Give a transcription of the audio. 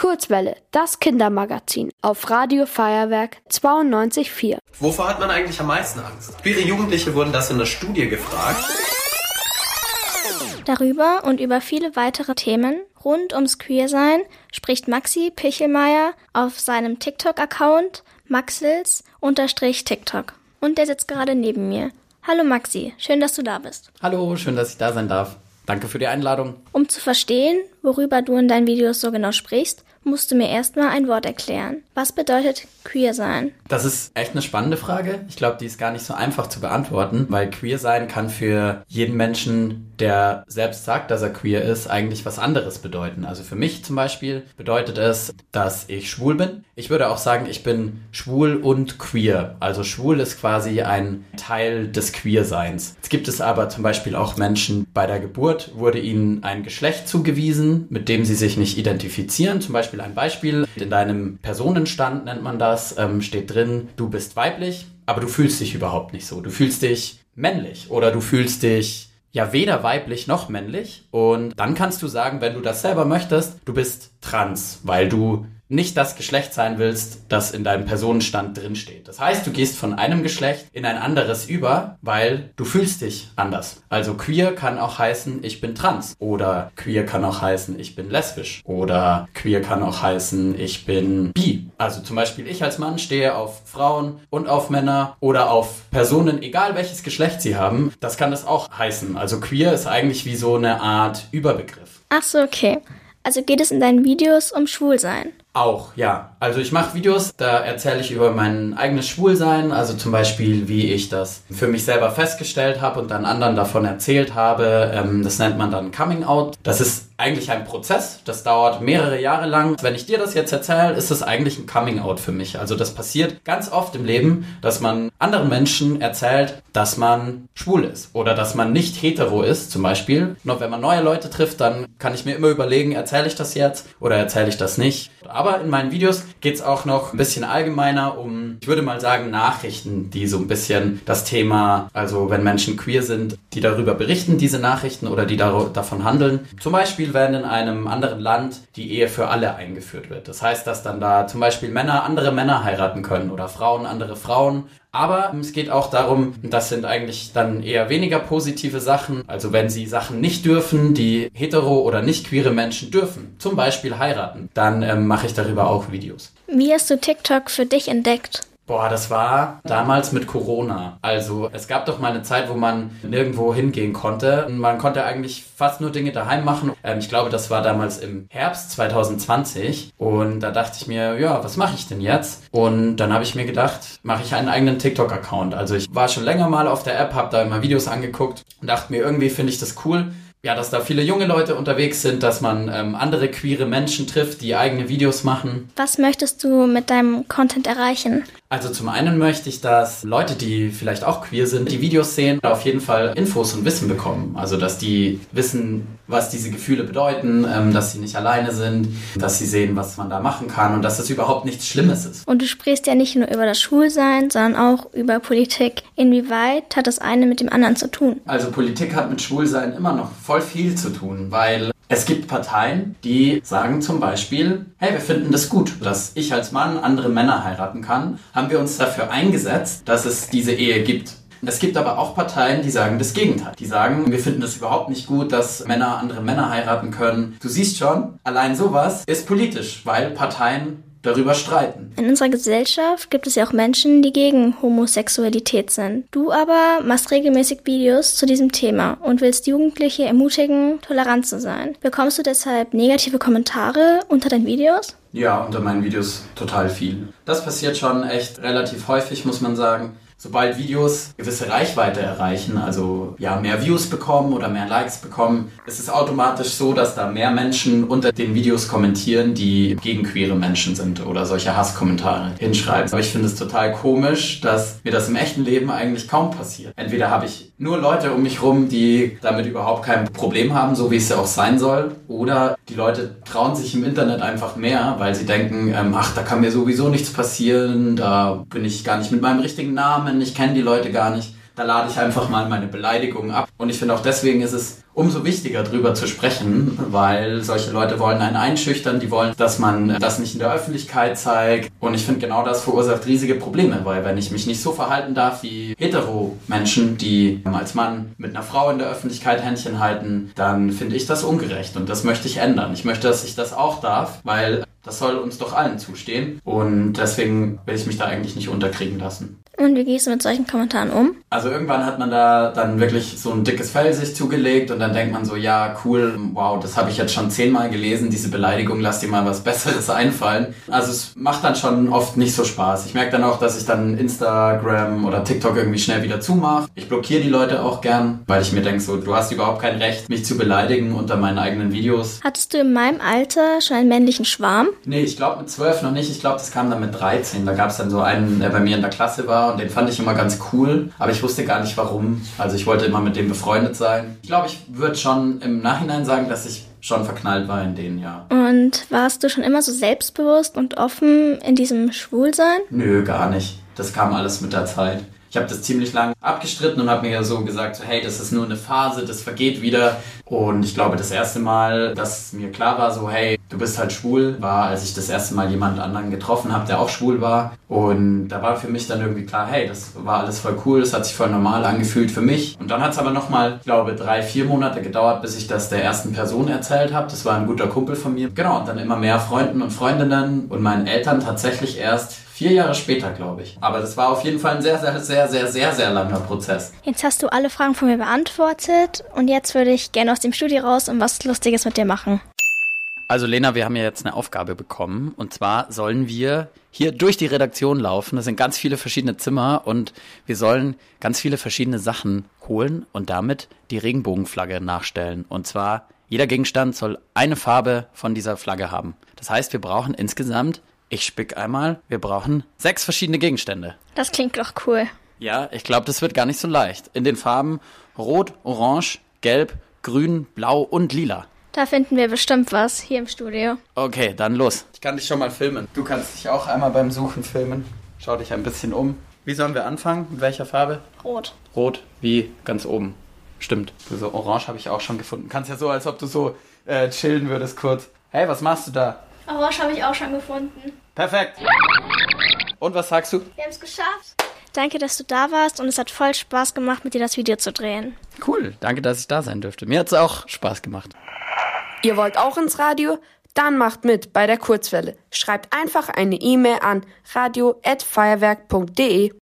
Kurzwelle, das Kindermagazin auf Radio Feuerwerk 92.4. Wovor hat man eigentlich am meisten Angst? Queere Jugendliche wurden das in der Studie gefragt. Darüber und über viele weitere Themen rund ums Queersein spricht Maxi Pichelmeier auf seinem TikTok-Account maxils-tiktok. Und der sitzt gerade neben mir. Hallo Maxi, schön, dass du da bist. Hallo, schön, dass ich da sein darf. Danke für die Einladung. Um zu verstehen, worüber du in deinen Videos so genau sprichst, musst du mir erstmal ein Wort erklären. Was bedeutet queer sein? Das ist echt eine spannende Frage. Ich glaube, die ist gar nicht so einfach zu beantworten, weil queer sein kann für jeden Menschen, der selbst sagt, dass er queer ist, eigentlich was anderes bedeuten. Also für mich zum Beispiel bedeutet es, dass ich schwul bin. Ich würde auch sagen, ich bin schwul und queer. Also schwul ist quasi ein Teil des Queerseins. Jetzt gibt es aber zum Beispiel auch Menschen, bei der Geburt wurde ihnen ein Geschlecht zugewiesen, mit dem sie sich nicht identifizieren. Zum Beispiel Beispiel ein Beispiel. In deinem Personenstand nennt man das, ähm, steht drin, du bist weiblich, aber du fühlst dich überhaupt nicht so. Du fühlst dich männlich oder du fühlst dich ja weder weiblich noch männlich. Und dann kannst du sagen, wenn du das selber möchtest, du bist trans, weil du nicht das Geschlecht sein willst, das in deinem Personenstand drinsteht. Das heißt, du gehst von einem Geschlecht in ein anderes über, weil du fühlst dich anders. Also queer kann auch heißen, ich bin trans. Oder queer kann auch heißen, ich bin lesbisch. Oder queer kann auch heißen, ich bin bi. Also zum Beispiel ich als Mann stehe auf Frauen und auf Männer oder auf Personen, egal welches Geschlecht sie haben. Das kann das auch heißen. Also queer ist eigentlich wie so eine Art Überbegriff. Ach so, okay. Also geht es in deinen Videos um Schwulsein? Auch, ja. Also ich mache Videos, da erzähle ich über mein eigenes Schwulsein, also zum Beispiel, wie ich das für mich selber festgestellt habe und dann anderen davon erzählt habe. Ähm, das nennt man dann Coming Out. Das ist eigentlich ein Prozess, das dauert mehrere Jahre lang. Wenn ich dir das jetzt erzähle, ist es eigentlich ein Coming Out für mich. Also das passiert ganz oft im Leben, dass man anderen Menschen erzählt, dass man schwul ist oder dass man nicht hetero ist, zum Beispiel. Nur wenn man neue Leute trifft, dann kann ich mir immer überlegen, erzähle ich das jetzt oder erzähle ich das nicht. In meinen Videos geht es auch noch ein bisschen allgemeiner um, ich würde mal sagen, Nachrichten, die so ein bisschen das Thema, also wenn Menschen queer sind, die darüber berichten, diese Nachrichten oder die davon handeln. Zum Beispiel, wenn in einem anderen Land die Ehe für alle eingeführt wird. Das heißt, dass dann da zum Beispiel Männer andere Männer heiraten können oder Frauen andere Frauen aber es geht auch darum, das sind eigentlich dann eher weniger positive Sachen. Also wenn sie Sachen nicht dürfen, die hetero oder nicht queere Menschen dürfen, zum Beispiel heiraten, dann ähm, mache ich darüber auch Videos. Wie hast du TikTok für dich entdeckt? Boah, das war damals mit Corona. Also es gab doch mal eine Zeit, wo man nirgendwo hingehen konnte. Man konnte eigentlich fast nur Dinge daheim machen. Ähm, ich glaube, das war damals im Herbst 2020. Und da dachte ich mir, ja, was mache ich denn jetzt? Und dann habe ich mir gedacht, mache ich einen eigenen TikTok-Account. Also ich war schon länger mal auf der App, habe da immer Videos angeguckt und dachte mir, irgendwie finde ich das cool ja, dass da viele junge Leute unterwegs sind, dass man ähm, andere queere Menschen trifft, die eigene Videos machen. Was möchtest du mit deinem Content erreichen? Also zum einen möchte ich, dass Leute, die vielleicht auch queer sind, die Videos sehen, auf jeden Fall Infos und Wissen bekommen. Also dass die wissen, was diese Gefühle bedeuten, ähm, dass sie nicht alleine sind, dass sie sehen, was man da machen kann und dass es überhaupt nichts Schlimmes ist. Und du sprichst ja nicht nur über das Schwulsein, sondern auch über Politik. Inwieweit hat das eine mit dem anderen zu tun? Also Politik hat mit Schwulsein immer noch voll viel zu tun, weil es gibt Parteien, die sagen zum Beispiel, hey, wir finden das gut, dass ich als Mann andere Männer heiraten kann. Haben wir uns dafür eingesetzt, dass es diese Ehe gibt. Es gibt aber auch Parteien, die sagen das Gegenteil. Die sagen, wir finden das überhaupt nicht gut, dass Männer andere Männer heiraten können. Du siehst schon, allein sowas ist politisch, weil Parteien darüber streiten. In unserer Gesellschaft gibt es ja auch Menschen, die gegen Homosexualität sind. Du aber machst regelmäßig Videos zu diesem Thema und willst Jugendliche ermutigen, tolerant zu sein. Bekommst du deshalb negative Kommentare unter deinen Videos? Ja, unter meinen Videos total viel. Das passiert schon echt relativ häufig, muss man sagen sobald Videos gewisse Reichweite erreichen, also ja mehr Views bekommen oder mehr Likes bekommen, ist es automatisch so, dass da mehr Menschen unter den Videos kommentieren, die gegen queere Menschen sind oder solche Hasskommentare hinschreiben. Aber ich finde es total komisch, dass mir das im echten Leben eigentlich kaum passiert. Entweder habe ich nur Leute um mich rum, die damit überhaupt kein Problem haben, so wie es ja auch sein soll, oder die Leute trauen sich im Internet einfach mehr, weil sie denken, ähm, ach, da kann mir sowieso nichts passieren, da bin ich gar nicht mit meinem richtigen Namen Namen, ich kenne die Leute gar nicht. da lade ich einfach mal meine Beleidigungen ab. Und ich finde auch deswegen ist es umso wichtiger, drüber zu sprechen, weil solche Leute wollen einen einschüchtern, die wollen, dass man das nicht in der Öffentlichkeit zeigt. Und ich finde, genau das verursacht riesige Probleme, weil wenn ich mich nicht so verhalten darf wie hetero-Menschen, die als Mann mit einer Frau in der Öffentlichkeit Händchen halten, dann finde ich das ungerecht und das möchte ich ändern. Ich möchte, dass ich das auch darf, weil das soll uns doch allen zustehen. Und deswegen will ich mich da eigentlich nicht unterkriegen lassen. Und wie gehst du mit solchen Kommentaren um? Also irgendwann hat man da dann wirklich so ein dickes Fell sich zugelegt und dann denkt man so, ja, cool, wow, das habe ich jetzt schon zehnmal gelesen, diese Beleidigung, lass dir mal was Besseres einfallen. Also es macht dann schon oft nicht so Spaß. Ich merke dann auch, dass ich dann Instagram oder TikTok irgendwie schnell wieder zumache. Ich blockiere die Leute auch gern, weil ich mir denke so, du hast überhaupt kein Recht, mich zu beleidigen unter meinen eigenen Videos. Hattest du in meinem Alter schon einen männlichen Schwarm? Nee, ich glaube mit zwölf noch nicht. Ich glaube, das kam dann mit 13. Da gab es dann so einen, der bei mir in der Klasse war und den fand ich immer ganz cool, aber ich wusste gar nicht warum. Also ich wollte immer mit dem befreundet sein. Ich glaube, ich würde schon im Nachhinein sagen, dass ich schon verknallt war in denen, ja. Und warst du schon immer so selbstbewusst und offen in diesem Schwulsein? Nö, gar nicht. Das kam alles mit der Zeit. Ich habe das ziemlich lang abgestritten und habe mir ja so gesagt, so, hey, das ist nur eine Phase, das vergeht wieder. Und ich glaube, das erste Mal, dass mir klar war, so, hey, du bist halt schwul, war, als ich das erste Mal jemand anderen getroffen habe, der auch schwul war. Und da war für mich dann irgendwie klar, hey, das war alles voll cool, das hat sich voll normal angefühlt für mich. Und dann hat es aber nochmal, ich glaube, drei, vier Monate gedauert, bis ich das der ersten Person erzählt habe. Das war ein guter Kumpel von mir. Genau, und dann immer mehr Freunden und Freundinnen und meinen Eltern tatsächlich erst Vier Jahre später, glaube ich. Aber das war auf jeden Fall ein sehr, sehr, sehr, sehr, sehr, sehr langer Prozess. Jetzt hast du alle Fragen von mir beantwortet und jetzt würde ich gerne aus dem Studio raus und was Lustiges mit dir machen. Also Lena, wir haben ja jetzt eine Aufgabe bekommen und zwar sollen wir hier durch die Redaktion laufen. Das sind ganz viele verschiedene Zimmer und wir sollen ganz viele verschiedene Sachen holen und damit die Regenbogenflagge nachstellen. Und zwar jeder Gegenstand soll eine Farbe von dieser Flagge haben. Das heißt, wir brauchen insgesamt ich spick einmal. Wir brauchen sechs verschiedene Gegenstände. Das klingt doch cool. Ja, ich glaube, das wird gar nicht so leicht. In den Farben Rot, Orange, Gelb, Grün, Blau und Lila. Da finden wir bestimmt was hier im Studio. Okay, dann los. Ich kann dich schon mal filmen. Du kannst dich auch einmal beim Suchen filmen. Schau dich ein bisschen um. Wie sollen wir anfangen? Mit welcher Farbe? Rot. Rot, wie ganz oben. Stimmt. So Orange habe ich auch schon gefunden. Kannst ja so, als ob du so äh, chillen würdest kurz. Hey, was machst du da? Orange habe ich auch schon gefunden. Perfekt. Und was sagst du? Wir haben es geschafft. Danke, dass du da warst und es hat voll Spaß gemacht, mit dir das Video zu drehen. Cool, danke, dass ich da sein dürfte. Mir hat es auch Spaß gemacht. Ihr wollt auch ins Radio? Dann macht mit bei der Kurzwelle. Schreibt einfach eine E-Mail an radio@feuerwerk.de.